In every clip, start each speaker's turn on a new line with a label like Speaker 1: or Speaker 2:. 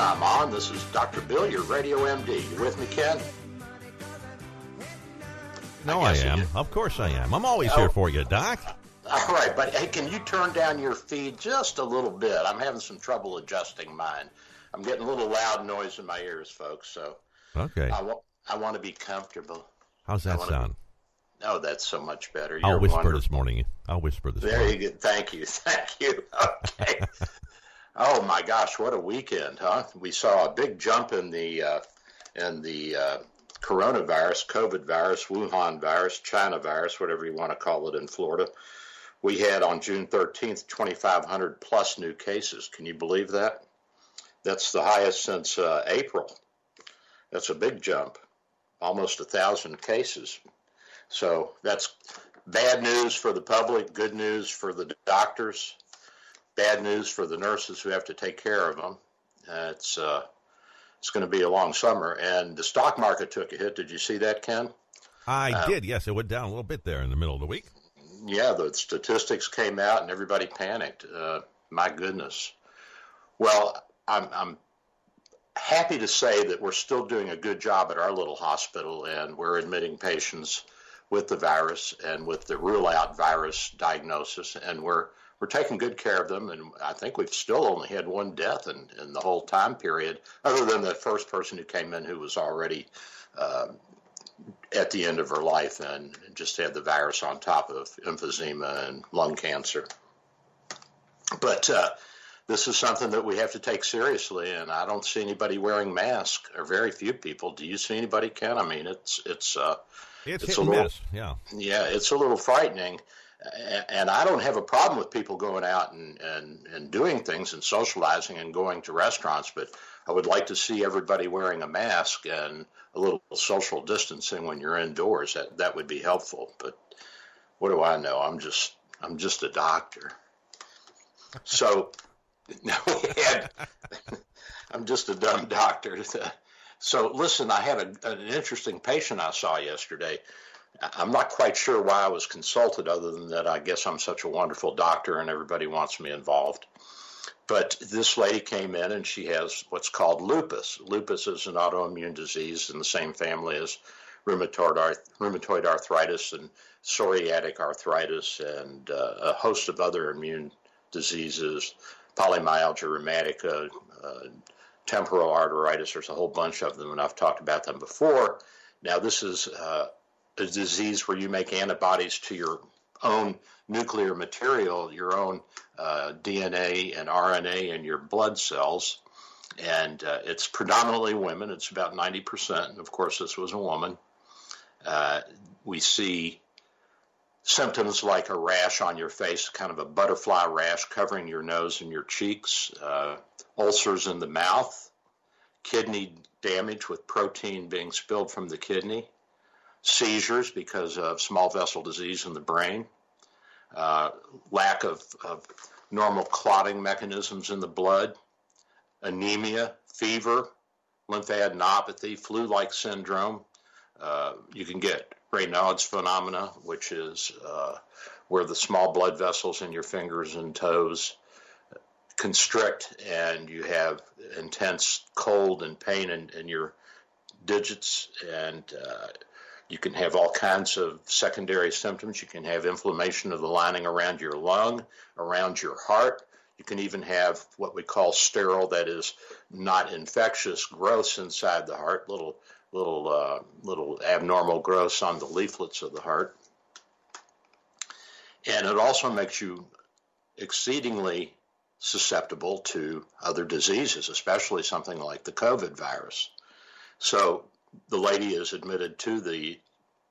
Speaker 1: I'm on. This is Dr. Bill, your radio MD. You with me, Ken?
Speaker 2: No, I,
Speaker 1: you
Speaker 2: am. Of course I am. I'm always
Speaker 1: Oh.
Speaker 2: here for you, Doc.
Speaker 1: All right, but hey, can you turn down your feed just a little bit? I'm having some trouble adjusting mine. I'm getting a little loud noise in my ears, folks. So
Speaker 2: Okay.
Speaker 1: I want I want to be comfortable.
Speaker 2: How's that sound?
Speaker 1: Oh, that's so much better. You're
Speaker 2: I'll whisper
Speaker 1: wonderful.
Speaker 2: this morning. I'll whisper this
Speaker 1: There
Speaker 2: morning.
Speaker 1: you go. Thank you. Thank you. Okay. oh my gosh, what a weekend, huh? We saw a big jump in the uh, in the uh, coronavirus, COVID virus, Wuhan virus, China virus, whatever you want to call it in Florida. We had on June 13th 2,500 plus new cases. Can you believe that? That's the highest since uh, April. That's a big jump, almost a thousand cases. So that's bad news for the public, good news for the doctors, bad news for the nurses who have to take care of them. Uh, it's uh, it's going to be a long summer, and the stock market took a hit. Did you see that, Ken?
Speaker 2: I
Speaker 1: Uh,
Speaker 2: did. Yes, it went down a little bit there in the middle of the week.
Speaker 1: Yeah, the statistics came out, and everybody panicked. Uh, my goodness. Well, I'm, I'm happy to say that we're still doing a good job at our little hospital, and we're admitting patients with the virus and with the rule out virus diagnosis, and we're we're taking good care of them. And I think we've still only had one death in, in the whole time period, other than the first person who came in who was already um, at the end of her life and just had the virus on top of emphysema and lung cancer. But uh, this is something that we have to take seriously, and I don't see anybody wearing masks, or very few people. Do you see anybody, Ken? I mean, it's it's uh,
Speaker 2: It's,
Speaker 1: It's a little-
Speaker 2: miss. Yeah.
Speaker 1: yeah, it's a little frightening. And I don't have a problem with people going out and, and, and doing things and socializing and going to restaurants, but I would like to see everybody wearing a mask and a little social distancing when you're indoors. That that would be helpful. But what do I know? I'm just I'm just a doctor. So had I'm just a dumb doctor. So listen, I had a, an interesting patient I saw yesterday. I'm not quite sure why I was consulted, other than that I guess I'm such a wonderful doctor and everybody wants me involved. But this lady came in and she has what's called lupus. Lupus is an autoimmune disease in the same family as rheumatoid, arth- rheumatoid arthritis and psoriatic arthritis and uh, a host of other immune diseases, polymyalgia rheumatica, uh, temporal arteritis. There's a whole bunch of them, and I've talked about them before. Now, this is uh, a disease where you make antibodies to your own nuclear material, your own uh, DNA and RNA in your blood cells. And uh, it's predominantly women. It's about 90%. And of course, this was a woman. Uh, we see symptoms like a rash on your face, kind of a butterfly rash covering your nose and your cheeks, uh, ulcers in the mouth, kidney damage with protein being spilled from the kidney, seizures because of small vessel disease in the brain, uh, lack of, of normal clotting mechanisms in the blood, anemia, fever, lymphadenopathy, flu-like syndrome. Uh, you can get Raynaud's phenomena, which is uh, where the small blood vessels in your fingers and toes constrict and you have intense cold and pain in, in your digits and uh, you can have all kinds of secondary symptoms. You can have inflammation of the lining around your lung, around your heart. You can even have what we call sterile, that is not infectious growths inside the heart, little little uh, little abnormal growths on the leaflets of the heart. And it also makes you exceedingly susceptible to other diseases, especially something like the COVID virus. So the lady is admitted to the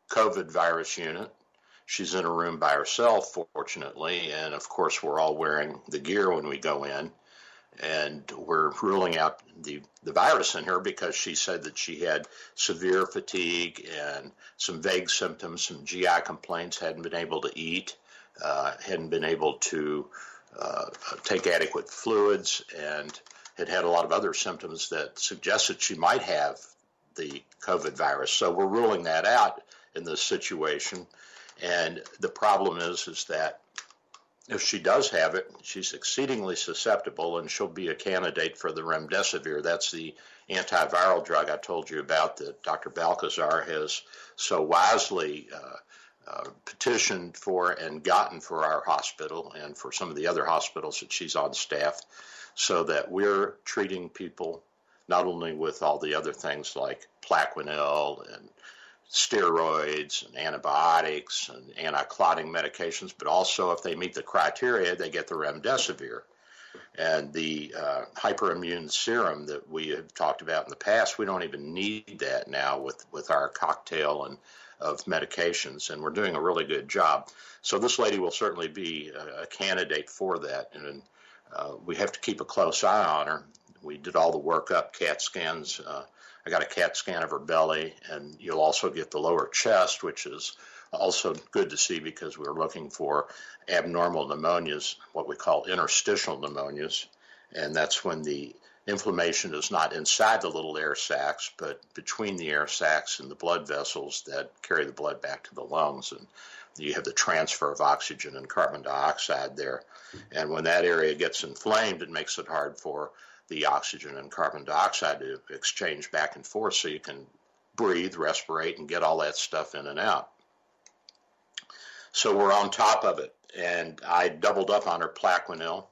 Speaker 1: COVID virus unit. She's in a room by herself, fortunately, and of course, we're all wearing the gear when we go in. And we're ruling out the, the virus in her because she said that she had severe fatigue and some vague symptoms, some GI complaints, hadn't been able to eat, uh, hadn't been able to uh, take adequate fluids, and had had a lot of other symptoms that suggested she might have the COVID virus. So we're ruling that out in this situation. And the problem is, is that if she does have it, she's exceedingly susceptible, and she'll be a candidate for the remdesivir. That's the antiviral drug I told you about that Dr. Balcazar has so wisely uh, uh, petitioned for and gotten for our hospital and for some of the other hospitals that she's on staff, so that we're treating people not only with all the other things like Plaquenil and steroids and antibiotics and anti-clotting medications, but also if they meet the criteria, they get the remdesivir. And the uh, hyperimmune serum that we have talked about in the past, we don't even need that now with, with our cocktail and of medications, and we're doing a really good job. So this lady will certainly be a, a candidate for that, and uh, we have to keep a close eye on her. We did all the workup, CAT scans. Uh, I got a CAT scan of her belly, and you'll also get the lower chest, which is also good to see because we're looking for abnormal pneumonias, what we call interstitial pneumonias, and that's when the inflammation is not inside the little air sacs, but between the air sacs and the blood vessels that carry the blood back to the lungs. And you have the transfer of oxygen and carbon dioxide there. And when that area gets inflamed, it makes it hard for the oxygen and carbon dioxide to exchange back and forth so you can breathe, respirate, and get all that stuff in and out. So we're on top of it. And I doubled up on her Plaquenil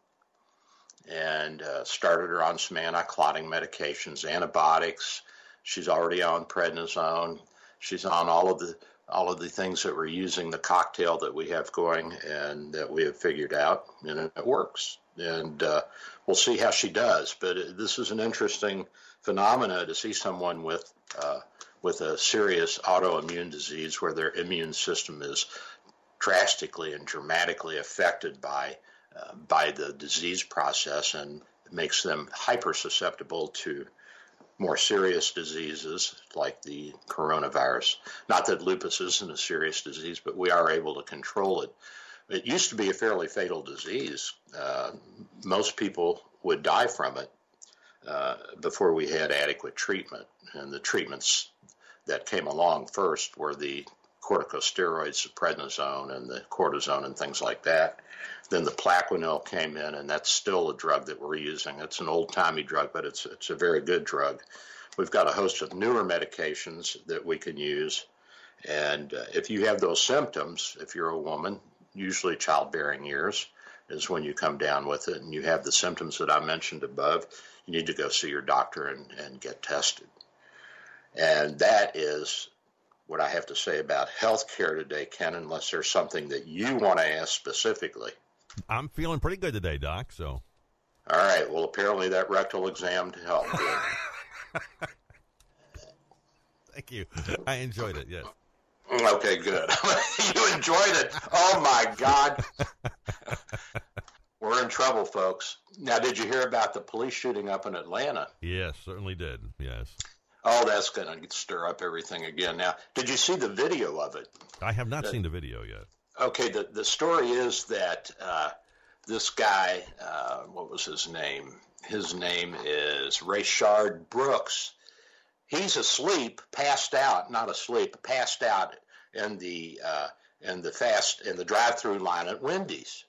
Speaker 1: and uh, started her on some anti-clotting medications, antibiotics. She's already on prednisone. She's on all of the all of the things that we're using the cocktail that we have going and that we have figured out, and it works. And uh, we'll see how she does. But this is an interesting phenomena to see someone with uh, with a serious autoimmune disease where their immune system is drastically and dramatically affected by uh, by the disease process and makes them hyper susceptible to more serious diseases like the coronavirus. Not that lupus isn't a serious disease, but we are able to control it. It used to be a fairly fatal disease. Uh, most people would die from it uh, before we had adequate treatment. And the treatments that came along first were the corticosteroids, the prednisone, and the cortisone, and things like that. Then the Plaquenil came in, and that's still a drug that we're using. It's an old timey drug, but it's it's a very good drug. We've got a host of newer medications that we can use, and uh, if you have those symptoms, if you're a woman, usually childbearing years is when you come down with it, and you have the symptoms that I mentioned above, you need to go see your doctor and, and get tested. And that is what I have to say about healthcare today, Ken, unless there's something that you want to ask specifically.
Speaker 2: I'm feeling pretty good today, Doc. So.
Speaker 1: All right. Well, apparently that rectal exam helped.
Speaker 2: Thank you. I enjoyed it. Yes.
Speaker 1: Okay, good. you enjoyed it. Oh my God. We're in trouble, folks. Now, did you hear about the police shooting up in Atlanta?
Speaker 2: Yes, certainly did. Yes.
Speaker 1: Oh, that's going to stir up everything again. Now, did you see the video of it?
Speaker 2: I have not seen the video yet.
Speaker 1: Okay, the, the story is that uh, this guy, uh, what was his name? His name is Rayshard Brooks. He's asleep, passed out, not asleep, passed out in the uh, in the fast in the drive-through line at Wendy's.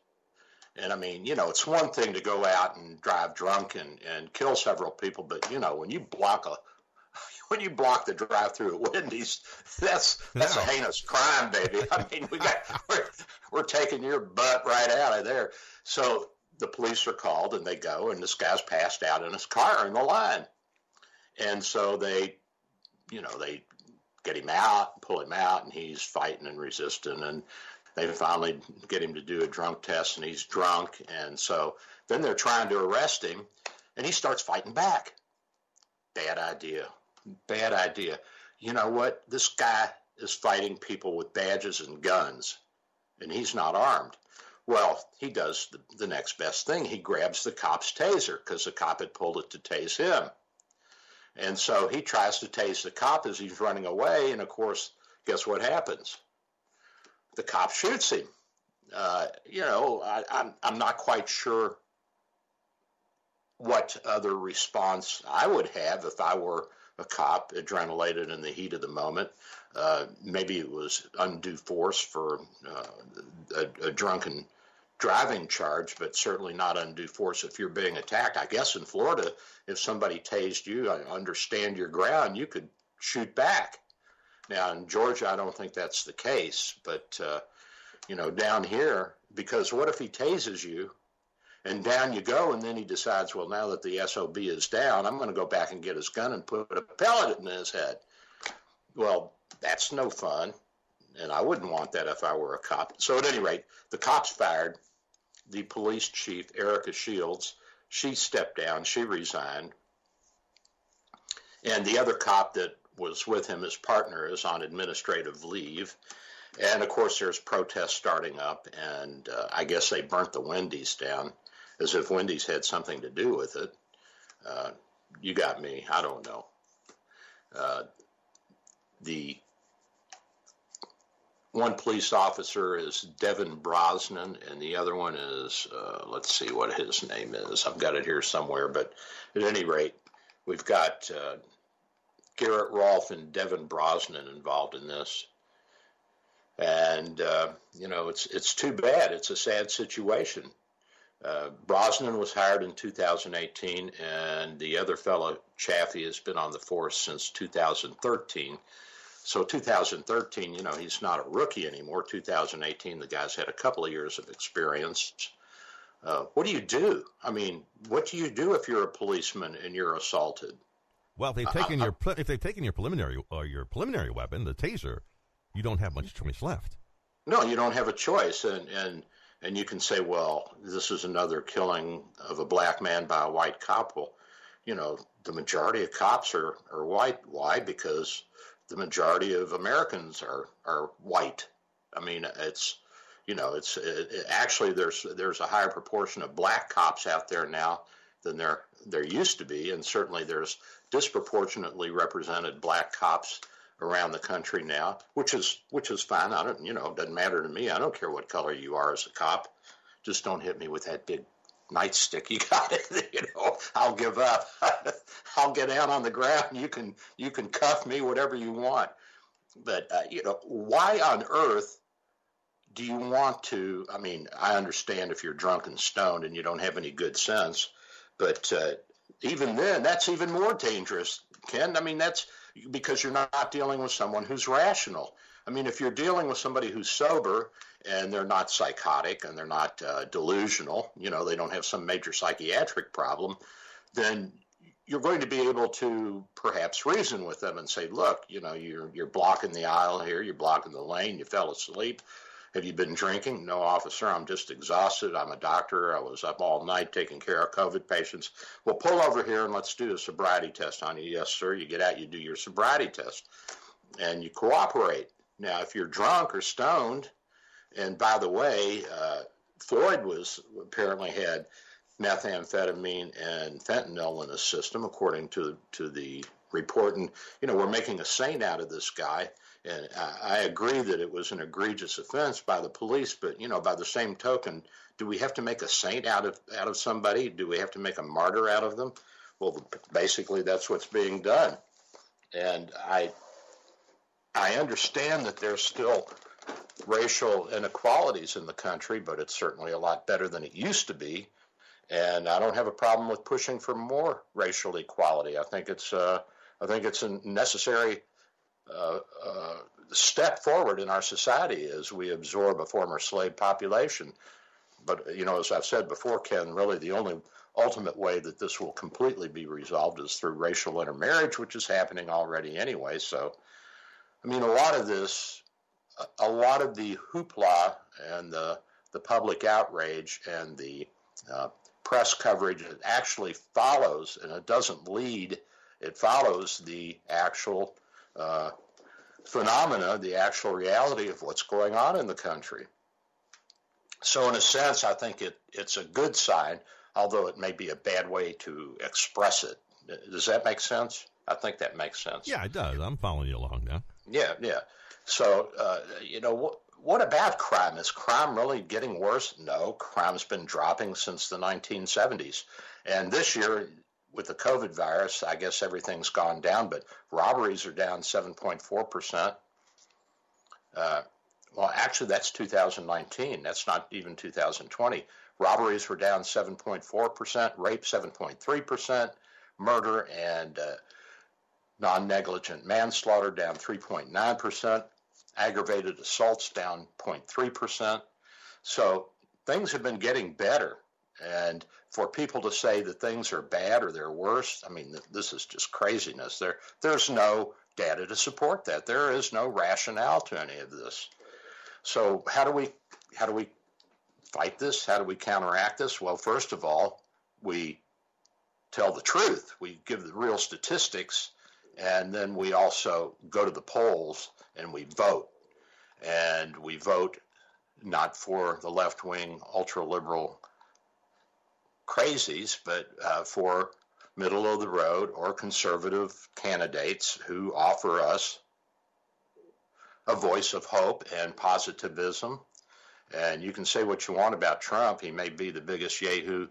Speaker 1: And I mean, you know, it's one thing to go out and drive drunk and, and kill several people, but you know, when you block a when you block the drive-through at Wendy's, that's that's a heinous crime, baby. I mean, we got we're, we're taking your butt right out of there. So the police are called and they go, and this guy's passed out in his car in the line, and so they, you know, they get him out, pull him out, and he's fighting and resisting, and they finally get him to do a drunk test, and he's drunk, and so then they're trying to arrest him, and he starts fighting back. Bad idea bad idea. you know what? This guy is fighting people with badges and guns, and he's not armed. Well, he does the, the next best thing. He grabs the cop's taser because the cop had pulled it to tase him. And so he tries to tase the cop as he's running away. And of course, guess what happens? The cop shoots him. Uh, you know, I, I'm, I'm not quite sure what other response I would have if I were a cop, adrenalated in the heat of the moment. Uh, maybe it was undue force for uh, a, a, drunken driving charge, but certainly not undue force if you're being attacked. I guess in Florida, if somebody tased you, I understand your ground, you could shoot back. Now in Georgia, I don't think that's the case, but uh, you know, down here, because what if he tases you and down you go, and then he decides, well, now that the SOB is down, I'm going to go back and get his gun and put a pellet in his head. Well, that's no fun, and I wouldn't want that if I were a cop. So at any rate, the cops fired the police chief, Erica Shields, she stepped down, she resigned. And the other cop that was with him, his partner, is on administrative leave. And of course, there's protests starting up, and uh, I guess they burnt the Wendy's down as if Wendy's had something to do with it. Uh, you got me. I don't know. Uh, the one police officer is Devin Brosnan, and the other one is, uh, let's see what his name is. I've got it here somewhere, but at any rate, we've got uh, Garrett Rolfe and Devin Brosnan involved in this. And, uh, you know, it's, it's too bad. It's a sad situation. Uh, Brosnan was hired in 2018, and the other fellow, Chaffee, has been on the force since 2013 so 2013, you know, he's not a rookie anymore. 2018, the guy's had a couple of years of experience. Uh, what do you do? I mean, what do you do if you're a policeman and you're assaulted?
Speaker 2: Well, if they've taken uh, your if they've taken your preliminary or your preliminary weapon, the taser, you don't have much choice left.
Speaker 1: No, you don't have a choice, and and and you can say, well, this is another killing of a black man by a white cop. Well, you know, the majority of cops are are white. Why? Because the majority of Americans are are white. I mean, it's you know, it's it, it, actually there's there's a higher proportion of black cops out there now than there there used to be, and certainly there's disproportionately represented black cops around the country now, which is which is fine. I don't you know, it doesn't matter to me. I don't care what color you are as a cop. Just don't hit me with that big nightstick you got it you know i'll give up i'll get down on the ground you can you can cuff me whatever you want but uh, you know why on earth do you want to i mean i understand if you're drunk and stoned and you don't have any good sense but uh, even then that's even more dangerous ken i mean that's because you're not dealing with someone who's rational i mean if you're dealing with somebody who's sober and they're not psychotic and they're not uh, delusional, you know, they don't have some major psychiatric problem, then you're going to be able to perhaps reason with them and say, look, you know, you're you're blocking the aisle here, you're blocking the lane, you fell asleep. Have you been drinking? No, officer, I'm just exhausted. I'm a doctor. I was up all night taking care of COVID patients. Well, pull over here and let's do a sobriety test on you. Yes, sir. You get out, you do your sobriety test, and you cooperate. Now, if you're drunk or stoned, and by the way, uh, Floyd was apparently had methamphetamine and fentanyl in his system, according to to the report. And you know, we're making a saint out of this guy. And I, I agree that it was an egregious offense by the police, but you know, by the same token, do we have to make a saint out of out of somebody? Do we have to make a martyr out of them? Well, basically, that's what's being done. And I I understand that there's still racial inequalities in the country, but it's certainly a lot better than it used to be. And I don't have a problem with pushing for more racial equality. I think it's uh, I think it's a necessary uh, uh, step forward in our society as we absorb a former slave population. But you know, as I've said before, Ken, really the only ultimate way that this will completely be resolved is through racial intermarriage, which is happening already anyway. So, I mean, a lot of this a lot of the hoopla and the, the public outrage and the uh, press coverage actually follows, and it doesn't lead, it follows the actual uh, phenomena, the actual reality of what's going on in the country. So, in a sense, I think it, it's a good sign, although it may be a bad way to express it. Does that make sense? I think that makes sense.
Speaker 2: Yeah, it does. I'm following you along now.
Speaker 1: Yeah, yeah. So, uh, you know, what, what about crime? Is crime really getting worse? No, crime's been dropping since the 1970s. And this year, with the COVID virus, I guess everything's gone down, but robberies are down 7.4%. Uh, well, actually, that's 2019. That's not even 2020. Robberies were down 7.4%, rape 7.3%, murder and uh, non negligent manslaughter down 3.9%, aggravated assaults down 0.3%. So things have been getting better. And for people to say that things are bad or they're worse, I mean, this is just craziness. There, there's no data to support that. There is no rationale to any of this. So how do we how do we fight this? How do we counteract this? Well, first of all, we tell the truth. We give the real statistics, and then we also go to the polls and we vote. And we vote not for the left wing, ultra liberal crazies, but uh, for middle of the road or conservative candidates who offer us a voice of hope and positivism. And you can say what you want about Trump. He may be the biggest yahoo,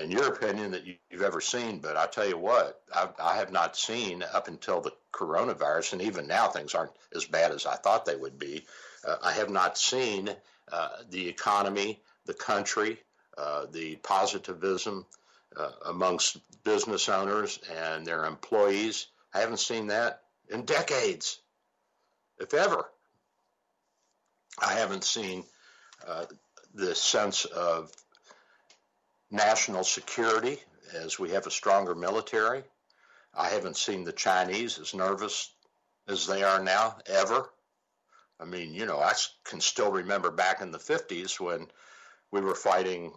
Speaker 1: in your opinion, that you've ever seen. But I tell you what, I, I have not seen up until the coronavirus, and even now things aren't as bad as I thought they would be. Uh, I have not seen uh, the economy, the country, the positivism uh, amongst business owners and their employees. I haven't seen that in decades, if ever. I haven't seen uh, the sense of national security as we have a stronger military. I haven't seen the Chinese as nervous as they are now, ever. I mean, you know, I can still remember back in the 50s when we were fighting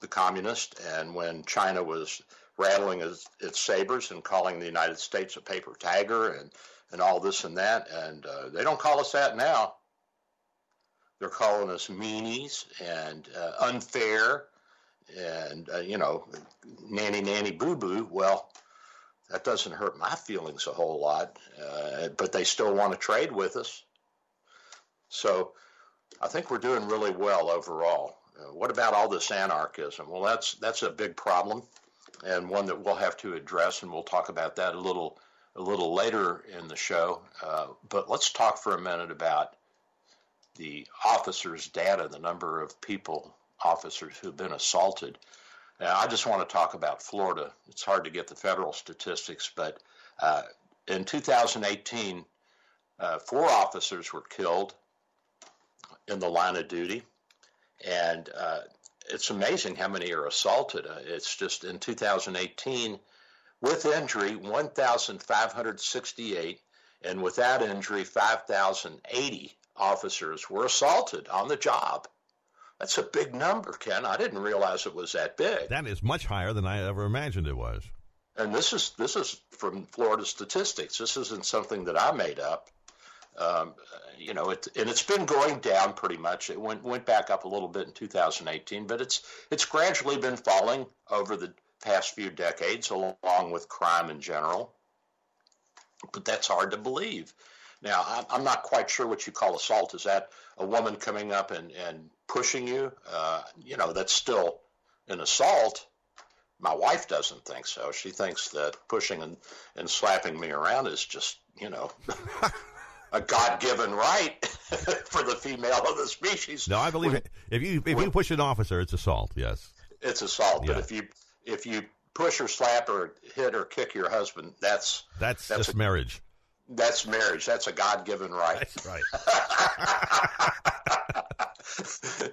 Speaker 1: the communists, and when China was rattling its, its, sabers and calling the United States a paper tiger and, and all this and that. And uh, they don't call us that now. They're calling us meanies and uh, unfair and, uh, you know, nanny, nanny, boo boo. Well, that doesn't hurt my feelings a whole lot, uh, but they still want to trade with us. So I think we're doing really well overall. Uh, what about all this anarchism? Well, that's that's a big problem, and one that we'll have to address, and we'll talk about that a little a little later in the show. Uh, but let's talk for a minute about the officers' data, the number of people, officers who've been assaulted. Now, I just want to talk about Florida. It's hard to get the federal statistics, but uh, in 2018, uh, four officers were killed in the line of duty and uh, it's amazing how many are assaulted. Uh, it's just in 2018, with injury, 1,568, and without injury, 5,080 officers were assaulted on the job. That's a big number, Ken. I didn't realize it was that big.
Speaker 2: That is much higher than I ever imagined it was.
Speaker 1: And this is this is from Florida statistics. This isn't something that I made up. Um, you know, it, and it's been going down pretty much. It went went back up a little bit in 2018, but it's it's gradually been falling over the past few decades, along with crime in general. But that's hard to believe. Now, I'm not quite sure what you call assault. Is that a woman coming up and, and pushing you? Uh, you know, that's still an assault. My wife doesn't think so. She thinks that pushing and, and slapping me around is just, you know, a God-given right for the female of the species.
Speaker 2: No, I believe it. If you if you push an officer, it's assault. Yes,
Speaker 1: it's assault. Yeah. But if you if you push or slap or hit or kick your husband, that's
Speaker 2: that's, that's just a, marriage.
Speaker 1: That's marriage. That's a God-given right.
Speaker 2: That's right.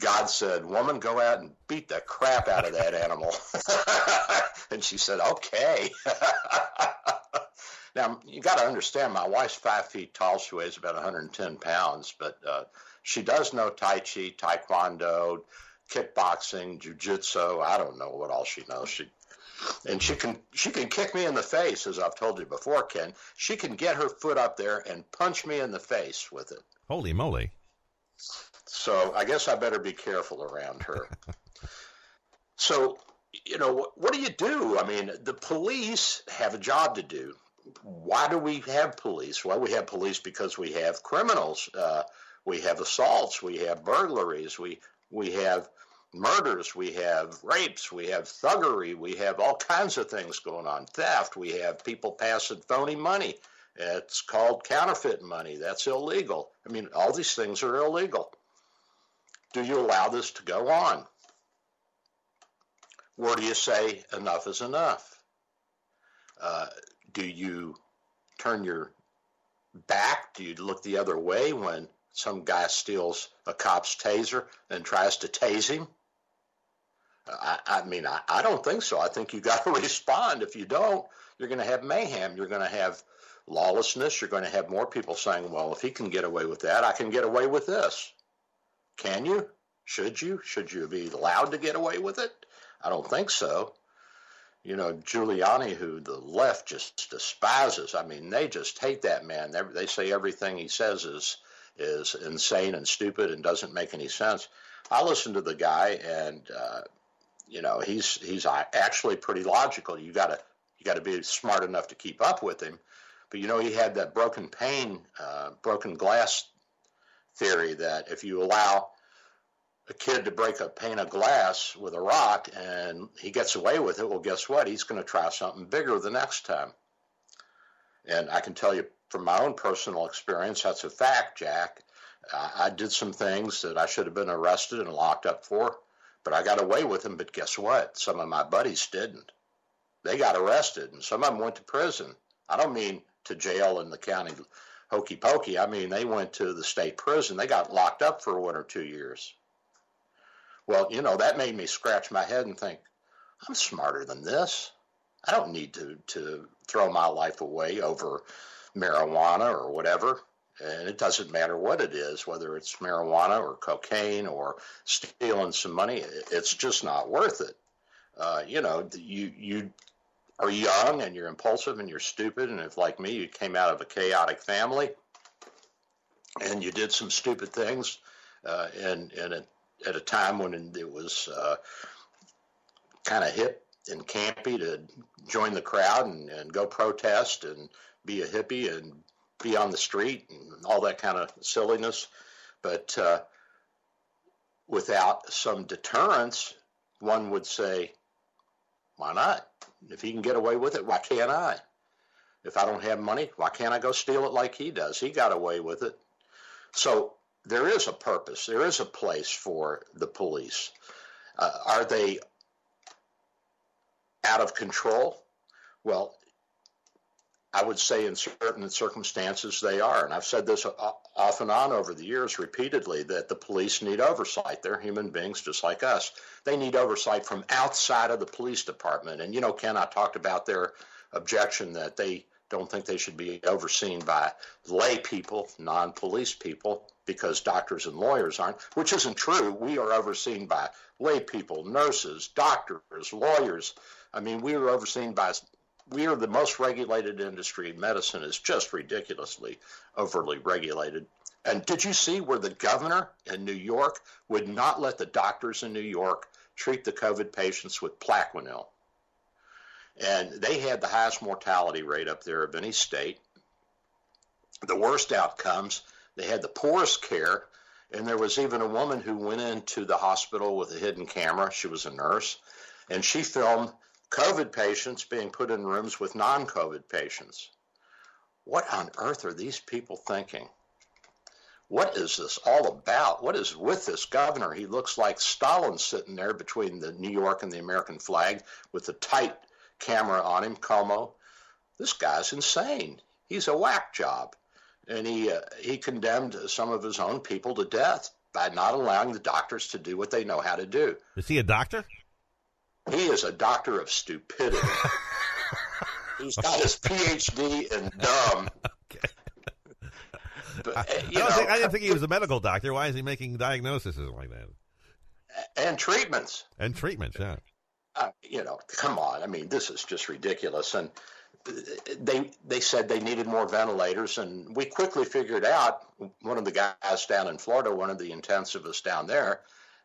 Speaker 1: God said, "Woman, go out and beat the crap out of that animal." and she said, "Okay." Now, you got to understand, my wife's five feet tall. She weighs about 110 pounds, but uh, she does know Tai Chi, Taekwondo, kickboxing, jujitsu. I don't know what all she knows. She and she can she can kick me in the face, as I've told you before, Ken. She can get her foot up there and punch me in the face with it.
Speaker 2: Holy moly!
Speaker 1: So I guess I better be careful around her. so you know what, what do you do? I mean, the police have a job to do. Why do we have police? Well, we have police because we have criminals. Uh, we have assaults. We have burglaries. We we have murders, we have rapes, we have thuggery, we have all kinds of things going on. Theft, we have people passing phony money. It's called counterfeit money. That's illegal. I mean, all these things are illegal. Do you allow this to go on? Or do you say enough is enough? Uh, do you turn your back? Do you look the other way when some guy steals a cop's taser and tries to tase him? I, I mean, I, I don't think so. I think you got to respond. If you don't, you're going to have mayhem. You're going to have lawlessness. You're going to have more people saying, well, if he can get away with that, I can get away with this. Can you? Should you? Should you be allowed to get away with it? I don't think so. You know, Giuliani, who the left just despises. I mean, they just hate that man. They, they say everything he says is is insane and stupid and doesn't make any sense. I listen to the guy, and uh, you know he's he's actually pretty logical. You got to you got to be smart enough to keep up with him. But you know he had that broken pane, uh, broken glass theory that if you allow a kid to break a pane of glass with a rock and he gets away with it, well, guess what? He's going to try something bigger the next time. And I can tell you from my own personal experience, that's a fact, Jack. I, I did some things that I should have been arrested and locked up for but I got away with them. But guess what? Some of my buddies didn't. They got arrested, and some of them went to prison. I don't mean to jail in the county hokey pokey. I mean they went to the state prison. They got locked up for one or two years. Well, you know that made me scratch my head and think, I'm smarter than this. I don't need to to throw my life away over marijuana or whatever and it doesn't matter what it is, whether it's marijuana or cocaine or stealing some money. It's just not worth it. Uh, you know, you you are young and you're impulsive and you're stupid, and if like me, you came out of a chaotic family and you did some stupid things, uh, and and at a time when it was uh, kind of hip and campy to join the crowd and, and go protest and be a hippie and be on the street and all that kind of silliness. But uh, without some deterrence, one would say, why not? If he can get away with it, why can't I? If I don't have money, why can't I go steal it like he does? He got away with it. So there is a purpose, there is a place for the police. Uh, are they out of control? Well, I would say in certain circumstances they are. And I've said this off and on over the years repeatedly that the police need oversight. They're human beings just like us. They need oversight from outside of the police department. And, you know, Ken, I talked about their objection that they don't think they should be overseen by lay people, non police people, because doctors and lawyers aren't, which isn't true. We are overseen by lay people, nurses, doctors, lawyers. I mean, we are overseen by we are the most regulated industry. Medicine is just ridiculously overly regulated. And did you see where the governor in New York would not let the doctors in New York treat the COVID patients with Plaquenil? And they had the highest mortality rate up there of any state, the worst outcomes. They had the poorest care. And there was even a woman who went into the hospital with a hidden camera. She was a nurse. And she filmed COVID patients being put in rooms with non COVID patients. What on earth are these people thinking? What is this all about? What is with this governor? He looks like Stalin sitting there between the New York and the American flag with a tight camera on him, Cuomo. This guy's insane. He's a whack job. And he, uh, he condemned some of his own people to death by not allowing the doctors to do what they know how to do.
Speaker 2: Is he a doctor?
Speaker 1: He is a doctor of stupidity. He's got his PhD in dumb. Okay.
Speaker 2: But, I, eh, I, think, I, didn't think he was a medical doctor. Why is he making diagnoses like that?
Speaker 1: And treatments.
Speaker 2: And treatments, yeah.
Speaker 1: Uh, you know, come on. I mean, this is just ridiculous. And they they said they needed more ventilators, and we quickly figured out. One of the guys down in Florida, one of the intensivists down there,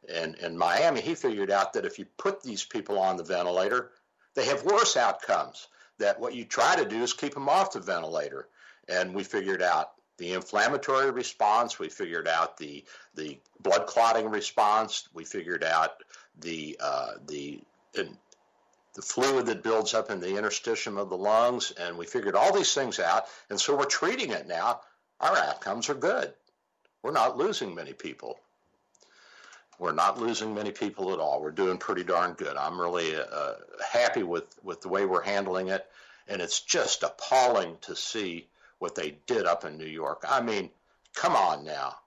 Speaker 1: in in Miami, he figured out that if you put these people on the ventilator, they have worse outcomes. That what you try to do is keep them off the ventilator, and we figured out the inflammatory response. We figured out the the blood clotting response. We figured out the uh, the the fluid that builds up in the interstitium of the lungs, and we figured all these things out, and so we're treating it now. Our outcomes are good. We're not losing many people. We're not losing many people at all. We're doing pretty darn good. I'm really uh, happy with, with the way we're handling it, and it's just appalling to see what they did up in New York. I mean, come on now.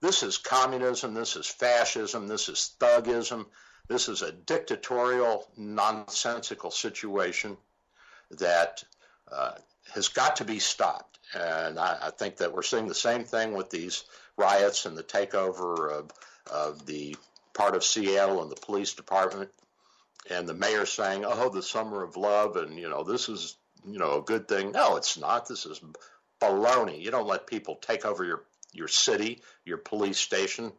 Speaker 1: This is communism. This is fascism. This is thugism. This is a dictatorial, nonsensical situation that uh, has got to be stopped. And I, I, think that we're seeing the same thing with these riots and the takeover of, of the part of Seattle and the police department. And the mayor saying, oh, the summer of love, and, you know, this is, you know, a good thing. No, it's not. This is baloney. You don't let people take over your, your city, your police station.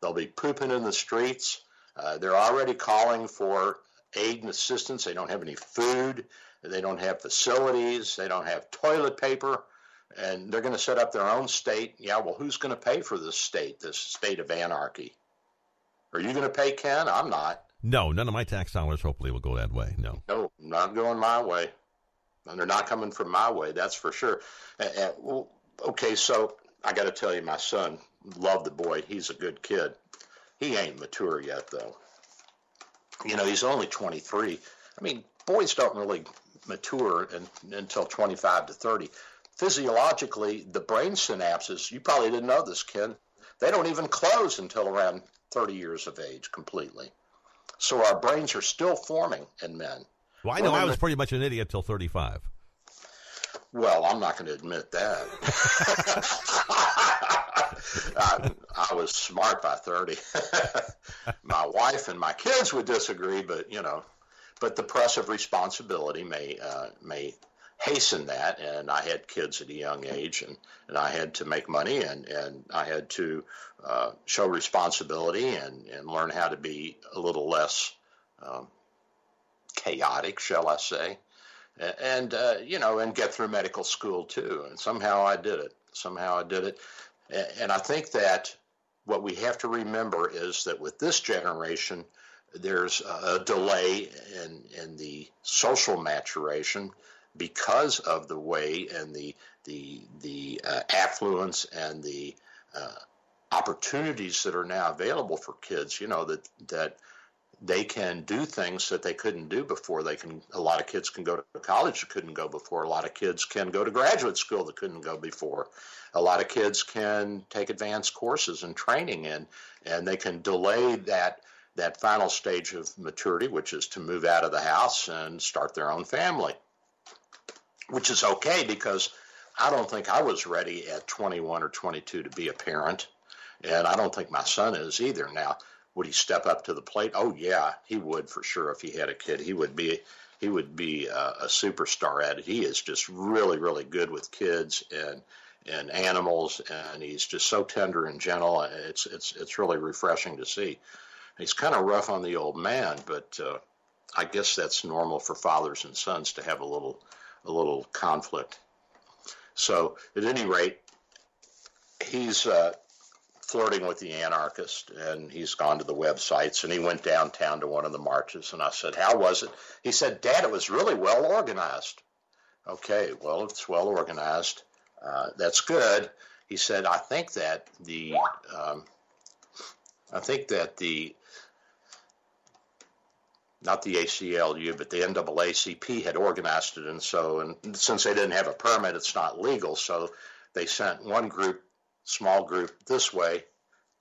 Speaker 1: They'll be pooping in the streets. Uh, they're already calling for aid and assistance. They don't have any food. They don't have facilities. They don't have toilet paper. And they're going to set up their own state. Yeah, well, who's going to pay for this state, this state of anarchy? Are you going to pay, Ken? I'm not.
Speaker 2: No, none of my tax dollars hopefully will go that way. No.
Speaker 1: No, not going my way. And they're not coming from my way, that's for sure. Uh, well, okay, so I got to tell you, my son loved the boy. He's a good kid. He ain't mature yet, though. You know, he's only 23. I mean, boys don't really mature in, until 25 to 30. Physiologically, the brain synapses, you probably didn't know this, Ken, they don't even close until around 30 years of age completely. So our brains are still forming in men.
Speaker 2: Well, I know I was pretty much an idiot till 35.
Speaker 1: Well, I'm not going to admit that. I, I, was smart by 30. my wife and my kids would disagree, but you know, but the press of responsibility may uh, may hasten that. And I had kids at a young age, and, and I had to make money, and, and I had to uh, show responsibility and, and learn how to be a little less um, chaotic, shall I say and uh, you know, and get through medical school too. And somehow I did it. Somehow I did it. And I think that what we have to remember is that with this generation, there's a delay in in the social maturation because of the way and the the the uh, affluence and the uh, opportunities that are now available for kids. You know that that they can do things that they couldn't do before. They can a lot of kids can go to college that couldn't go before. A lot of kids can go to graduate school that couldn't go before. A lot of kids can take advanced courses and training and and they can delay that that final stage of maturity, which is to move out of the house and start their own family. Which is okay because I don't think I was ready at 21 or 22 to be a parent. And I don't think my son is either. Now, would he step up to the plate? Oh yeah, he would for sure. If he had a kid, he would be he would be a, a superstar at it. He is just really really good with kids and and animals, and he's just so tender and gentle. It's it's it's really refreshing to see. He's kind of rough on the old man, but uh, I guess that's normal for fathers and sons to have a little a little conflict. So at any rate, he's uh, flirting with the anarchist and he's gone to the websites and he went downtown to one of the marches and I said, How was it? He said, Dad, it was really well organized. Okay, well, it's well organized. Uh, that's good. He said, I think that the um, I think that the not the ACLU, but the NAACP had organized it, and so and since they didn't have a permit, it's not legal. So they sent one group small group this way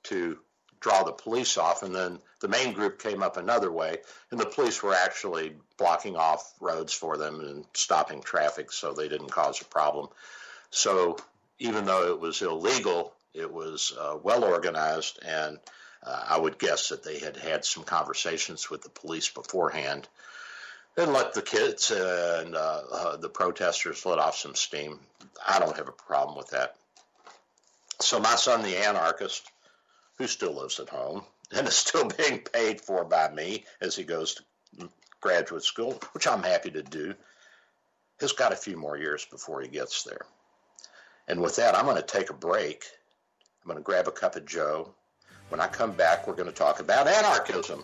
Speaker 1: to draw the police off, and then the main group came up another way, and the police were actually blocking off roads for them and stopping traffic so they didn't cause a problem. So even though it was illegal, it was uh, well organized, and
Speaker 3: Uh, I would guess that they had had some conversations with the police beforehand and let the kids and uh, uh, the protesters let off some steam. I don't have a problem with that. So my son, the anarchist, who still lives at home and is still being paid for by me as he goes to graduate school, which I'm happy to do, has got a few more years before he gets there. And with that, I'm going to take a break. I'm going to grab a cup of Joe. When I come back, we're going to talk about anarchism.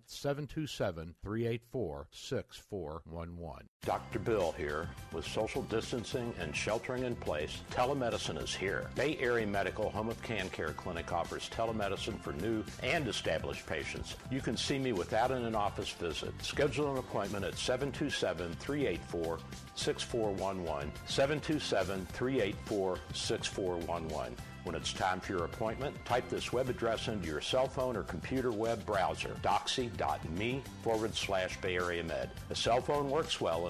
Speaker 1: 811 727 384 6411.
Speaker 4: Dr. Bill here. With social distancing and sheltering in place, telemedicine is here. Bay Area Medical Home of Can Care Clinic offers telemedicine for new and established patients. You can see me without an in-office visit. Schedule an appointment at 727 384 6411. 727 384 6411. When it's time for your appointment, type this web address into your cell phone or computer web browser, doxy.me forward slash Bay Area Med. A cell phone works well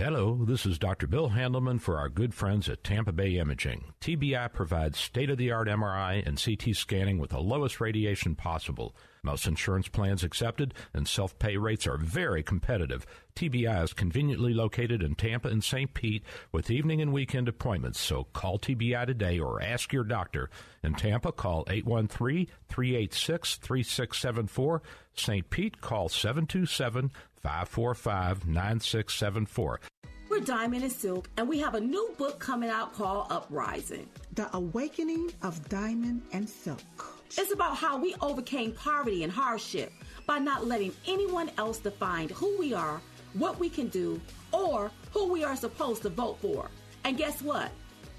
Speaker 1: Hello, this is Dr. Bill Handelman for our good friends at Tampa Bay Imaging. TBI provides state of the art MRI and CT scanning with the lowest radiation possible. Most insurance plans accepted and self pay rates are very competitive. TBI is conveniently located in Tampa and St. Pete with evening and weekend appointments, so call TBI today or ask your doctor. In Tampa, call 813 386 3674. St. Pete, call 727 545 9674.
Speaker 5: We're Diamond and Silk, and we have a new book coming out called Uprising
Speaker 6: The Awakening of Diamond and Silk.
Speaker 5: It's about how we overcame poverty and hardship by not letting anyone else define who we are, what we can do, or who we are supposed to vote for. And guess what?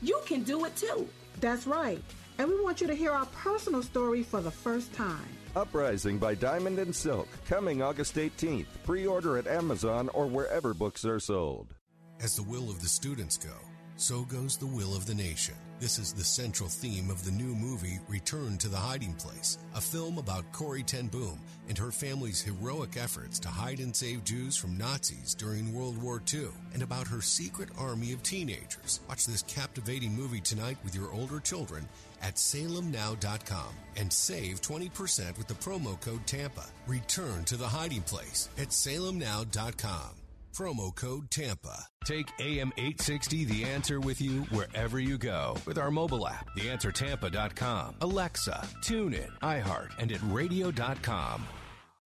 Speaker 5: You can do it too.
Speaker 6: That's right. And we want you to hear our personal story for the first time.
Speaker 7: Uprising by Diamond and Silk, coming August 18th. Pre order at Amazon or wherever books are sold.
Speaker 8: As the will of the students go, so goes the will of the nation. This is the central theme of the new movie Return to the Hiding Place, a film about Corrie ten Boom and her family's heroic efforts to hide and save Jews from Nazis during World War II, and about her secret army of teenagers. Watch this captivating movie tonight with your older children at salemnow.com and save 20% with the promo code TAMPA. Return to the hiding place at salemnow.com. Promo code TAMPA.
Speaker 9: Take AM 860 The Answer with you wherever you go with our mobile app, TheAnswerTampa.com, Alexa, TuneIn, iHeart, and at radio.com.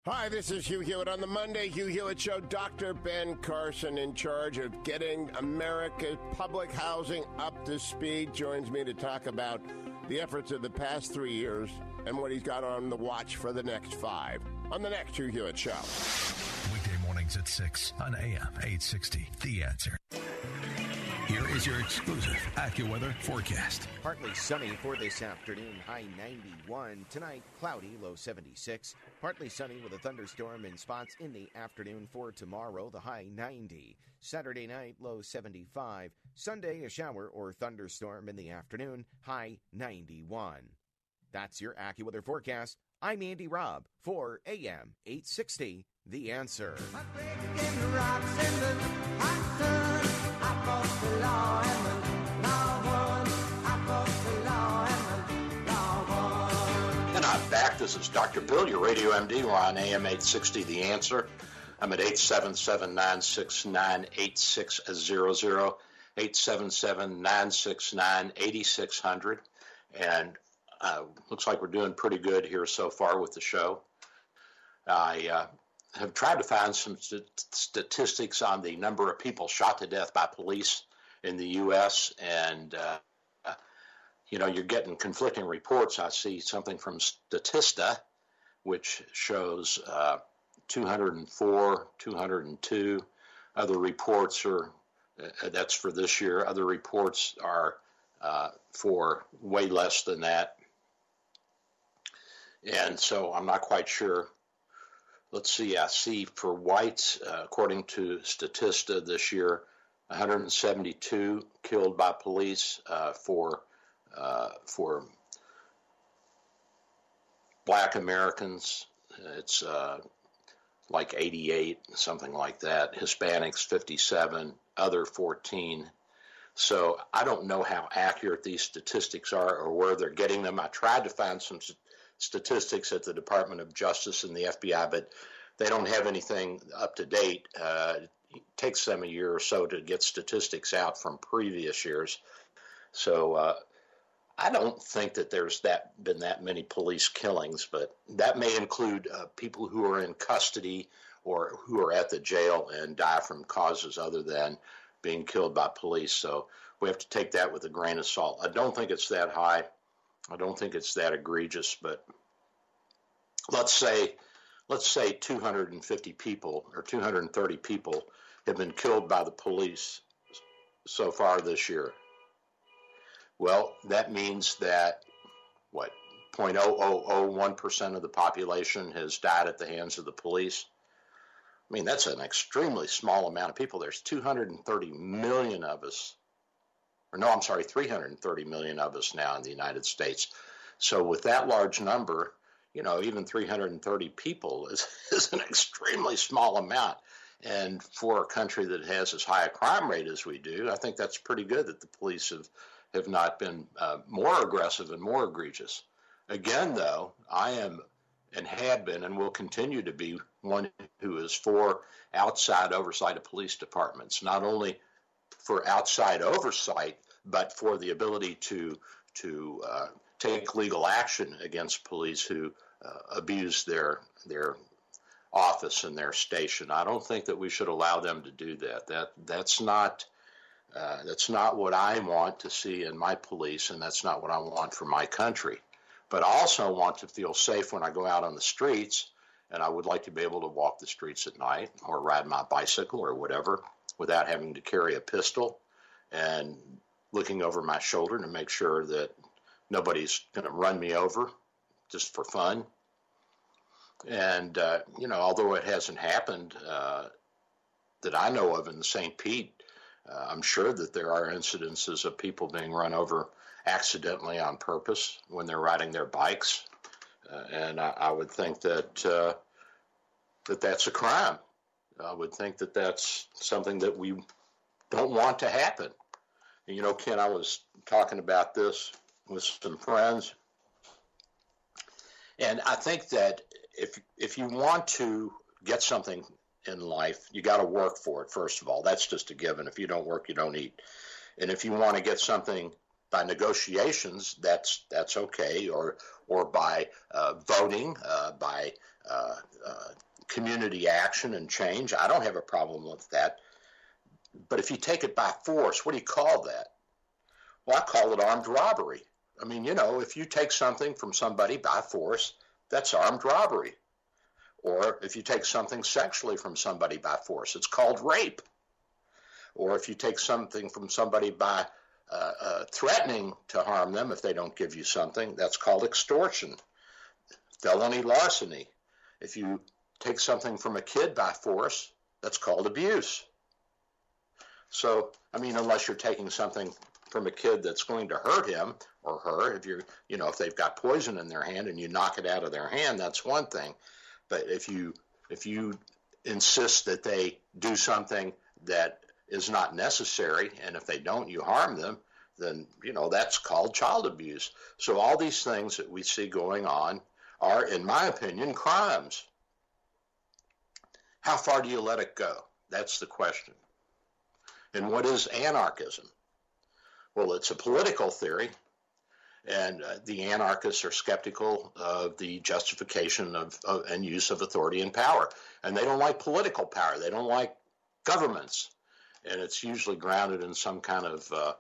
Speaker 10: Hi, this is Hugh Hewitt on the Monday Hugh Hewitt Show. Dr. Ben Carson, in charge of getting America's public housing up to speed, joins me to talk about the efforts of the past three years and what he's got on the watch for the next five on the next Hugh Hewitt Show.
Speaker 11: At 6 on AM 860. The answer. Here is your exclusive AccuWeather forecast.
Speaker 12: Partly sunny for this afternoon, high 91. Tonight, cloudy, low 76. Partly sunny with a thunderstorm in spots in the afternoon for tomorrow, the high 90. Saturday night, low 75. Sunday, a shower or thunderstorm in the afternoon, high 91. That's your AccuWeather forecast. I'm Andy Robb for AM 860, The Answer.
Speaker 3: And
Speaker 1: I'm back. This is Dr. Bill, your radio MD. We're on AM 860 The Answer. I'm at 877 969 8600, 877 969 8600. And uh, looks like we're doing pretty good here so far with the show. I uh, have tried to find some st- statistics on the number of people shot to death by police in the U.S. and uh, you know, you're getting conflicting reports. I see something from Statista, which shows uh, 204, 202. Other reports are, uh, that's for this year. Other reports are uh, for way less than that. And so I'm not quite sure. Let's see, I see for whites, uh, according to Statista this year, 172 killed by police uh, for uh, for black Americans, it's uh, like 88, something like that. Hispanics, 57, other 14. So I don't know how accurate these statistics are or where they're getting them. I tried to find some statistics at the Department of Justice and the FBI, but they don't have anything up to date. Uh, it takes them a year or so to get statistics out from previous years. So uh, I don't think that there's that been that many police killings, but that may include uh, people who are in custody or who are at the jail and die from causes other than being killed by police. So we have to take that with a grain of salt. I don't think it's that high. I don't think it's that egregious, but let's say let's say 250 people or 230 people have been killed by the police so far this year. Well, that means that what 0.0001% of the population has died at the hands of the police. I mean, that's an extremely small amount of people. There's 230 million of us, or no, I'm sorry, 330 million of us now in the United States. So, with that large number, you know, even 330 people is, is an extremely small amount. And for a country that has as high a crime rate as we do, I think that's pretty good that the police have have not been uh, more aggressive and more egregious. Again, though, I am and had been and will continue to be one who is for outside oversight of police departments, not only for outside oversight, but for the ability to to uh, take legal action against police who uh, abuse their their office and their station. I don't think that we should allow them to do that. That that's not uh, that's not what I want to see in my police, and that's not what I want for my country. But I also want to feel safe when I go out on the streets, and I would like to be able to walk the streets at night or ride my bicycle or whatever without having to carry a pistol and looking over my shoulder to make sure that nobody's going to run me over just for fun. And, uh, you know, although it hasn't happened uh, that I know of in St. Pete, uh, I'm sure that there are incidences of people being run over accidentally on purpose when they're riding their bikes, uh, and I, I, would think that uh, that that's a crime. I would think that that's something that we don't want to happen. You know, Ken, I was talking about this with some friends, and I think that if if you want to get something in life, you got to work for it, first of all. That's just a given. If you don't work, you don't eat. And if you want to get something by negotiations, that's that's okay, or or by uh, voting, uh, by uh, uh, community action and change. I don't have a problem with that. But if you take it by force, what do you call that? Well, I call it armed robbery. I mean, you know, if you take something from somebody by force, that's armed robbery. Or if you take something sexually from somebody by force, it's called rape. Or if you take something from somebody by uh, uh, threatening to harm them if they don't give you something, that's called extortion. Felony larceny. If you take something from a kid by force, that's called abuse. So, I mean, unless you're taking something from a kid that's going to hurt him or her, if you're, you know, if they've got poison in their hand and you knock it out of their hand, that's one thing. But if you if you insist that they do something that is not necessary, and if they don't, you harm them, then you know that's called child abuse. So all these things that we see going on are, in my opinion, crimes. How far do you let it go? That's the question. And what is anarchism? Well, it's a political theory, and uh, the anarchists are skeptical of the justification of, of, and use of authority and power. And they don't like political power. They don't like governments. And it's usually grounded in some kind of uh,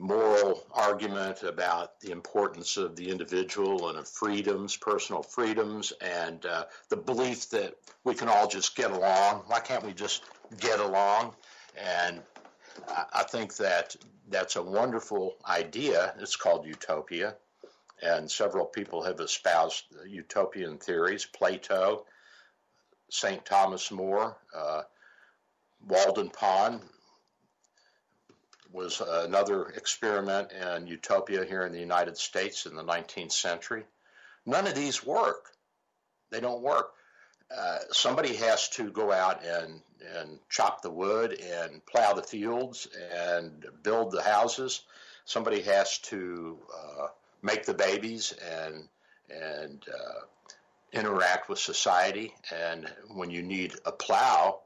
Speaker 1: moral argument about the importance of the individual and of freedoms, personal freedoms, and uh, the belief that we can all just get along. Why can't we just get along? And I think that that's a wonderful idea. It's called utopia, and several people have espoused utopian theories. Plato, St. Thomas More, uh, Walden Pond was another experiment in utopia here in the United States in the 19th century. None of these work. They don't work. Uh, somebody has to go out and and chop the wood and plow the fields and build the houses. Somebody has to uh, make the babies and and uh, interact with society. And when you need a plow,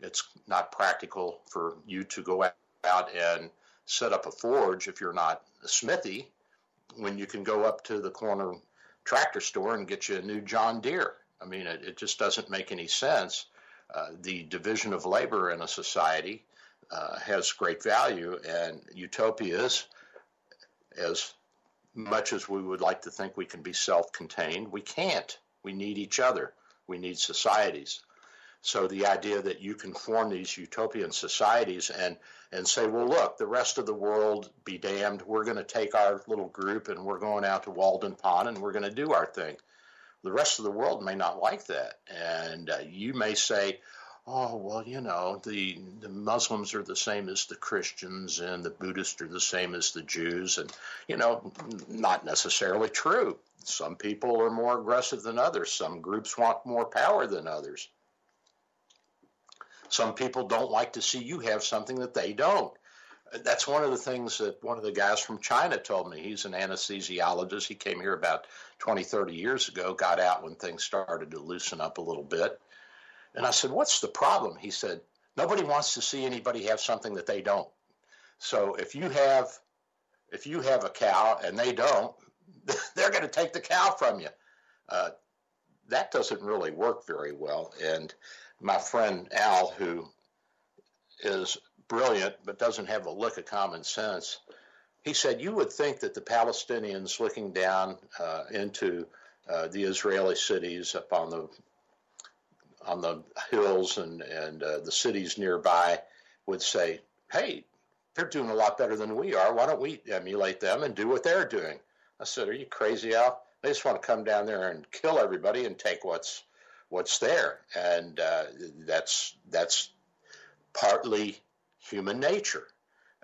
Speaker 1: it's not practical for you to go out and set up a forge if you're not a smithy. When you can go up to the corner tractor store and get you a new John Deere I mean, it, it just doesn't make any sense. Uh, the division of labor in a society uh, has great value, and utopias, as much as we would like to think we can be self contained, we can't. We need each other, we need societies. So the idea that you can form these utopian societies and and say, well, look, the rest of the world be damned. We're going to take our little group and we're going out to Walden Pond and we're going to do our thing the rest of the world may not like that. And uh, you may say, oh, well, you know, the, the Muslims are the same as the Christians and the Buddhists are the same as the Jews. And, you know, not necessarily true. Some people are more aggressive than others, some groups want more power than others. Some people don't like to see you have something that they don't that's one of the things that one of the guys from China told me. He's an anesthesiologist. He came here about 20, 30 years ago, got out when things started to loosen up a little bit. And I said, What's the problem? He said, Nobody wants to see anybody have something that they don't. So if you have if you have a cow and they don't, they're going to take the cow from you. Uh, that doesn't really work very well. And my friend Al, who is brilliant but doesn't have a lick of common sense. He said, You would think that the Palestinians looking down uh, into uh, the Israeli cities up on the on the hills and, and uh, the cities nearby would say, Hey, they're doing a lot better than we are. Why don't we emulate them and do what they're doing? I said, Are you crazy, Al? They just want to come down there and kill everybody and take what's what's there, and uh, that's that's partly human nature.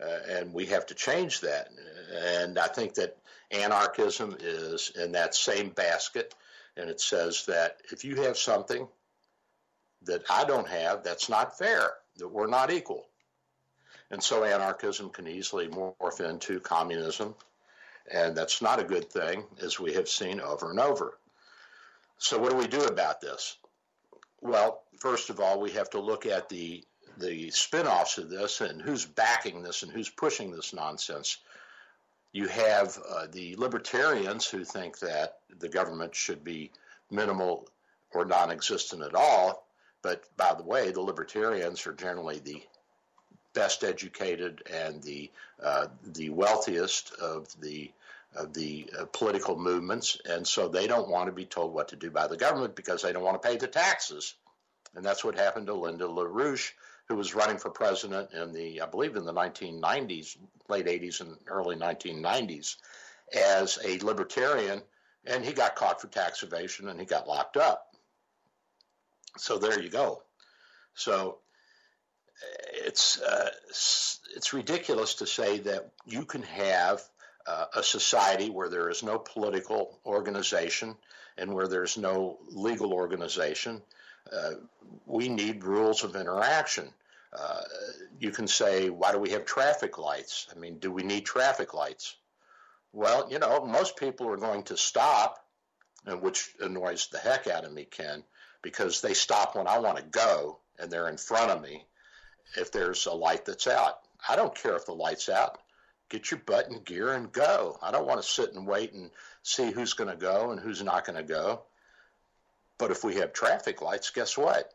Speaker 1: Uh, and we have to change that. And I think that anarchism is in that same basket. And it says that if you have something that I don't have, that's not fair, that we're not equal. And so anarchism can easily morph into communism. And that's not a good thing, as we have seen over and over. So, what do we do about this? Well, first of all, we have to look at the the spin-offs of this and who's backing this and who's pushing this nonsense. You have uh, the libertarians who think that the government should be minimal or non-existent at all. But by the way, the libertarians are generally the best educated and the uh, the wealthiest of the of the uh, political movements, and so they don't want to be told what to do by the government because they don't want to pay the taxes. And that's what happened to Lyndon LaRouche, who was running for president in the, I believe, in the 1990s, late 80s and early 1990s, as a libertarian, and he got caught for tax evasion and he got locked up. So there you go. So it's uh, it's ridiculous to say that you can have uh, a society where there is no political organization and where there's no legal organization uh, we need rules of interaction. Uh, you can say, why do we have traffic lights? I mean, do we need traffic lights? Well, you know, most people are going to stop which annoys the heck out of me, Ken, because they stop when I want to go and they're in front of me if there's a light that's out. I don't care if the light's out. Get your butt in gear and go. I don't want to sit and wait and see who's going to go and who's not going to go. But if we have traffic lights, guess what?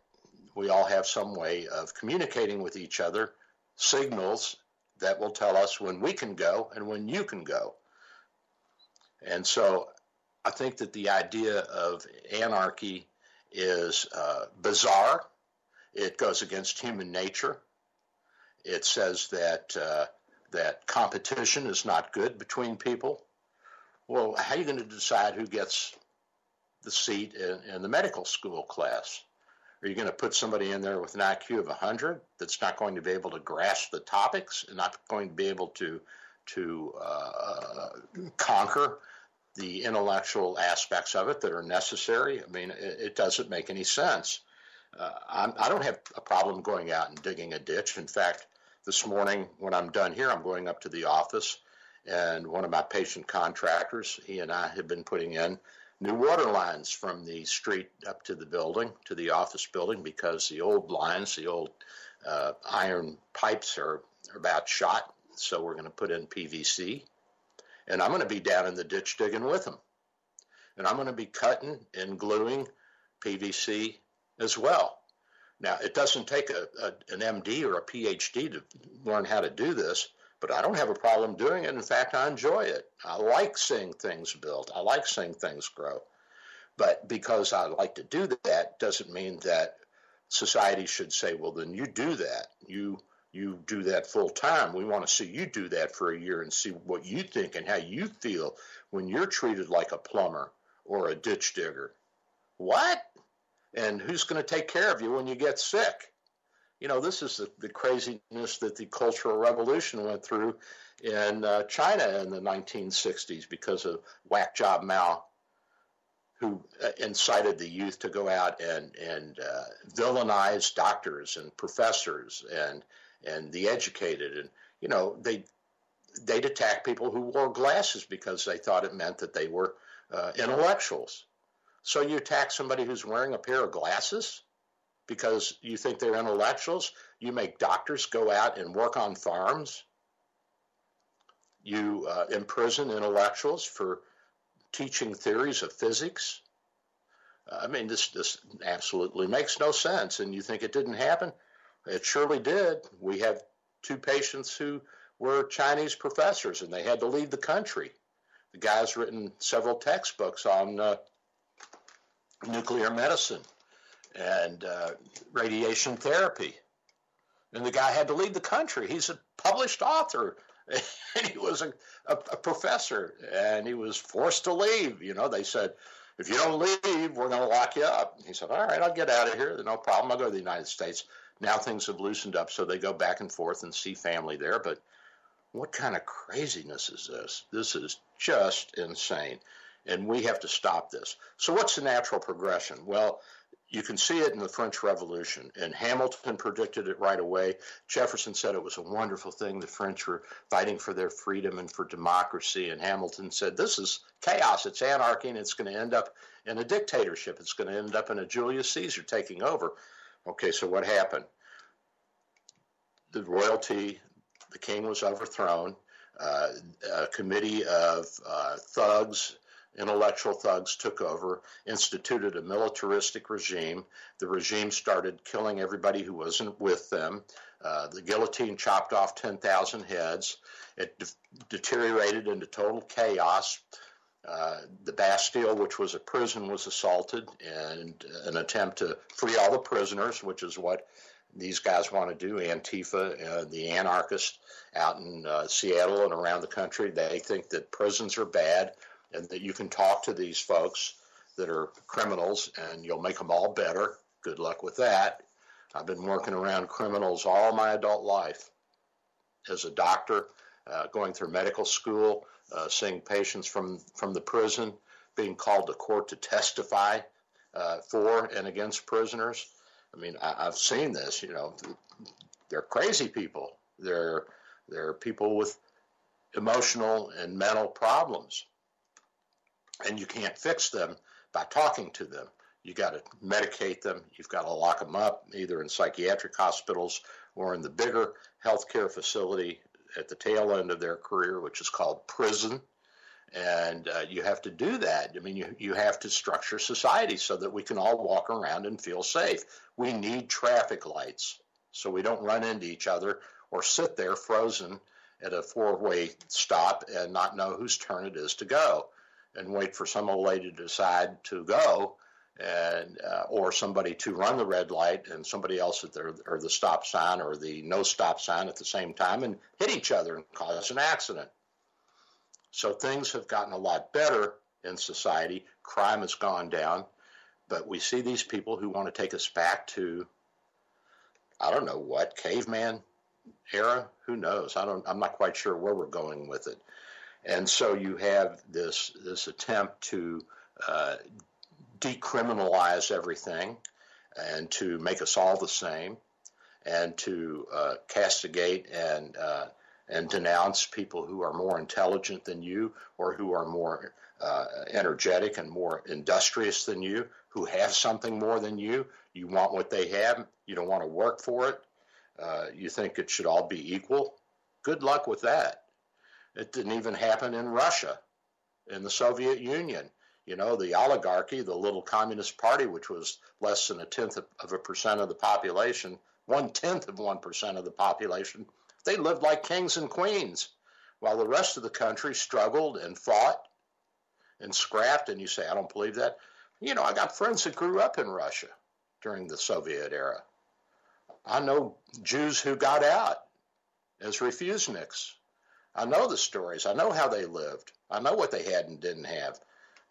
Speaker 1: We all have some way of communicating with each other, signals that will tell us when we can go and when you can go. And so I think that the idea of anarchy is uh, bizarre. It goes against human nature. It says that uh, that competition is not good between people. Well, how are you going to decide who gets the seat in, in the medical school class? Are you going to put somebody in there with an IQ of 100 that's not going to be able to grasp the topics and not going to be able to to uh, conquer the intellectual aspects of it that are necessary. I mean, it, it doesn't make any sense. Uh, I do not have a problem going out and digging a ditch. In fact, this morning when I'm done here, I'm going up to the office, and one of my patient contractors, he and I have been putting in new water lines from the street up to the building, to the office building, because the old lines, the old uh, iron pipes are, are about shot. So we're going to put in PVC and I'm going to be down in the ditch digging with them. And I'm going to be cutting and gluing PVC as well. Now, it doesn't take a, a, an MD or a PhD to learn how to do this, but I don't have a problem doing it. In fact, I enjoy it. I like seeing things built, I like seeing things grow. But because I like to do that doesn't mean that society should say, well, then you do that. You you do that full time. We want to see you do that for a year and see what you think and how you feel when you're treated like a plumber or a ditch digger. What? And who's going to take care of you when you get sick? You know, this is the, the craziness that the Cultural Revolution went through in uh, China in the 1960s because of whack job Mao, who uh, incited the youth to go out and, and uh, villainize doctors and professors and and the educated, and you know they they'd attack people who wore glasses because they thought it meant that they were uh, intellectuals. So you attack somebody who's wearing a pair of glasses because you think they're intellectuals. You make doctors go out and work on farms. You uh, imprison intellectuals for teaching theories of physics. I mean, this this absolutely makes no sense. And you think it didn't happen? It surely did. We have two patients who were Chinese professors and they had to leave the country. The guy's written several textbooks on uh, nuclear medicine and uh, radiation therapy. And the guy had to leave the country. He's a published author. And he was a, a, a professor and he was forced to leave. You know, they said, if you don't leave, we're going to lock you up. He said, all right, I'll get out of here. No problem. I'll go to the United States. Now things have loosened up, so they go back and forth and see family there. But what kind of craziness is this? This is just insane. And we have to stop this. So, what's the natural progression? Well, you can see it in the French Revolution, and Hamilton predicted it right away. Jefferson said it was a wonderful thing. The French were fighting for their freedom and for democracy, and Hamilton said, This is chaos, it's anarchy, and it's going to end up in a dictatorship. It's going to end up in a Julius Caesar taking over. Okay, so what happened? The royalty, the king was overthrown. Uh, a committee of uh, thugs, intellectual thugs, took over, instituted a militaristic regime. The regime started killing everybody who wasn't with them. Uh, the guillotine chopped off 10,000 heads. It de- deteriorated into total chaos. Uh, the Bastille, which was a prison, was assaulted, and an attempt to free all the prisoners, which is what these guys want to do. Antifa, uh, the anarchists out in uh, Seattle and around the country, they think that prisons are bad and that you can talk to these folks that are criminals and you'll make them all better. Good luck with that. I've been working around criminals all my adult life as a doctor, uh, going through medical school, uh, seeing patients from, from the prison being called to court to testify uh, for and against prisoners. I mean, I, have seen this. You know, they're crazy people. They're they're people with emotional and mental problems, and you can't fix them by talking to them. You got to medicate them. You've got to lock them up either in psychiatric hospitals or in the bigger healthcare facility at the tail end of their career, which is called prison. And uh, you have to do that. I mean, you, you have to structure society so that we can all walk around and feel safe. We need traffic lights so we don't run into each other or sit there frozen at a four way stop and not know whose turn it is to go and wait for some old lady to decide to go and uh, or somebody to run the red light and somebody else at the or the stop sign or the no stop sign at the same time and hit each other and cause an accident. So things have gotten a lot better in society. Crime has gone down, but we see these people who want to take us back to I don't know what caveman era. Who knows? I don't. I'm not quite sure where we're going with it. And so you have this this attempt to uh, decriminalize everything and to make us all the same and to uh, castigate and uh, and denounce people who are more intelligent than you or who are more uh, energetic and more industrious than you, who have something more than you. You want what they have. You don't want to work for it. Uh, you think it should all be equal. Good luck with that. It didn't even happen in Russia, in the Soviet Union. You know, the oligarchy, the little communist party, which was less than a tenth of a percent of the population, one tenth of one percent of the population, they lived like kings and queens, while the rest of the country struggled and fought and scrapped. And you say, I don't believe that. You know, I got friends that grew up in Russia during the Soviet era. I know Jews who got out as refuseniks. I know the stories. I know how they lived. I know what they had and didn't have.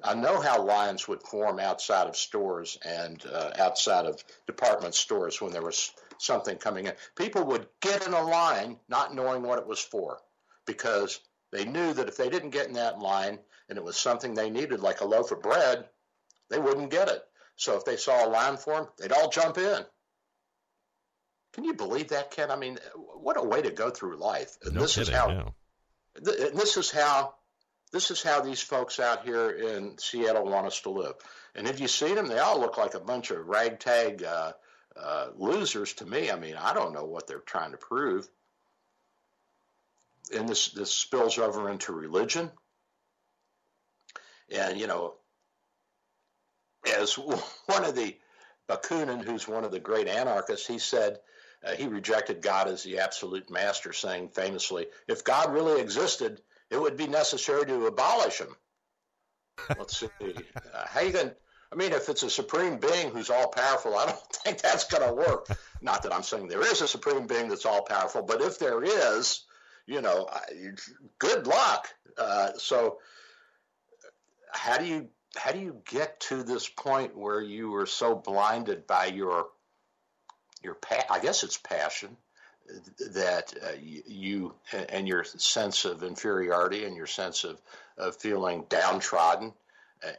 Speaker 1: I know how lines would form outside of stores and uh, outside of department stores when there was something coming in. People would get in a line not knowing what it was for because they knew that if they didn't get in that line and it was something they needed, like a loaf of bread, they wouldn't get it. So if they saw a line form, they'd all jump in. Can you believe that, Ken? I mean, what a way to go through life. And
Speaker 2: no
Speaker 1: this
Speaker 2: kidding,
Speaker 1: is how. Th- this is how. This is how these folks out here in Seattle want us to live. And have you seen them? They all look like a bunch of ragtag uh, uh, losers to me. I mean, I don't know what they're trying to prove. And this this spills over into religion. And you know, as one of the Bakunin, who's one of the great anarchists, he said uh, he rejected God as the absolute master, saying famously, "If God really existed, it would be necessary to abolish him." Let's see, uh, how you going? I mean, if it's a supreme being who's all powerful, I don't think that's going to work. Not that I'm saying there is a supreme being that's all powerful, but if there is, you know, I- good luck. Uh, so, how do you how do you get to this point where you were so blinded by your your pa- I guess it's passion that uh, you, and your sense of inferiority and your sense of, of feeling downtrodden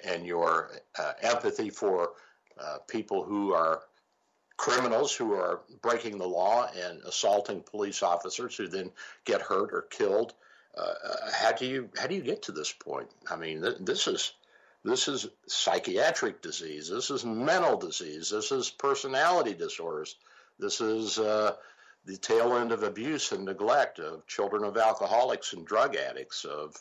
Speaker 1: and your uh, empathy for uh, people who are criminals who are breaking the law and assaulting police officers who then get hurt or killed. Uh, uh, how do you how do you get to this point? I mean, th- this is this is psychiatric disease. This is mental disease. This is personality disorders. This is uh, the tail end of abuse and neglect of children of alcoholics and drug addicts, of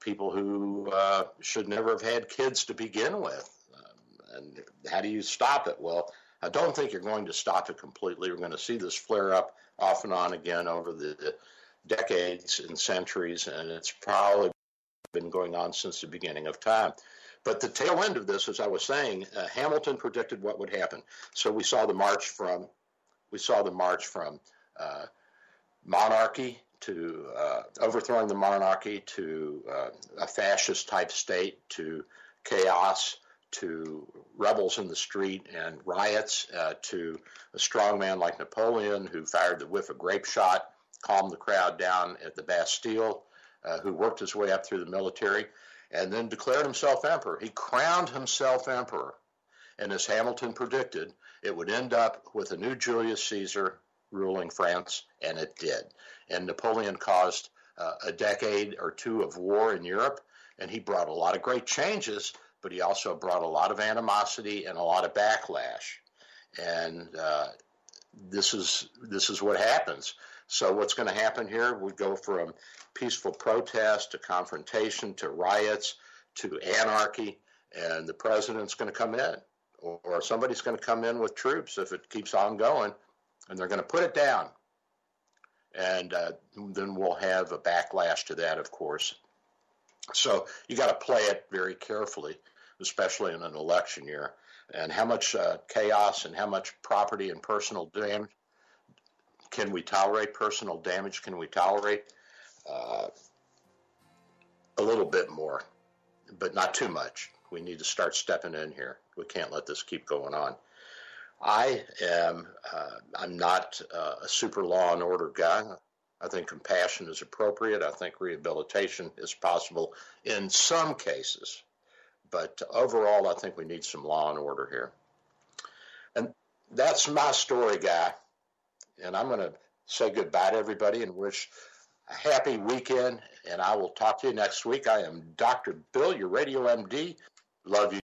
Speaker 1: people who uh, should never have had kids to begin with. Um, and how do you stop it? Well, I don't think you're going to stop it completely. We're going to see this flare up off and on again over the decades and centuries, and it's probably been going on since the beginning of time. But the tail end of this, as I was saying, uh, Hamilton predicted what would happen. So we saw the march from we saw the march from uh, monarchy to uh, overthrowing the monarchy to uh, a fascist type state to chaos to rebels in the street and riots uh, to a strong man like Napoleon who fired the whiff of grape shot, calmed the crowd down at the Bastille, uh, who worked his way up through the military, and then declared himself emperor. He crowned himself emperor. And as Hamilton predicted, it would end up with a new Julius Caesar ruling France, and it did. And Napoleon caused uh, a decade or two of war in Europe, and he brought a lot of great changes, but he also brought a lot of animosity and a lot of backlash. And uh, this is this is what happens. So what's going to happen here? We go from peaceful protest to confrontation to riots to anarchy, and the president's going to come in, or somebody's going to come in with troops if it keeps on going, and they're going to put it down. And uh, then we'll have a backlash to that, of course. So you got to play it very carefully, especially in an election year. And how much uh, chaos and how much property and personal damage can we tolerate? Personal damage can we tolerate? Uh, a little bit more, but not too much. We need to start stepping in here. We can't let this keep going on. I am. Uh, I'm not uh, a super law and order guy. I think compassion is appropriate. I think rehabilitation is possible in some cases. But overall, I think we need some law and order here. And that's my story, guy. And I'm going to say goodbye to everybody and wish a happy weekend. And I will talk to you next week. I am Dr. Bill, your radio MD. Love you.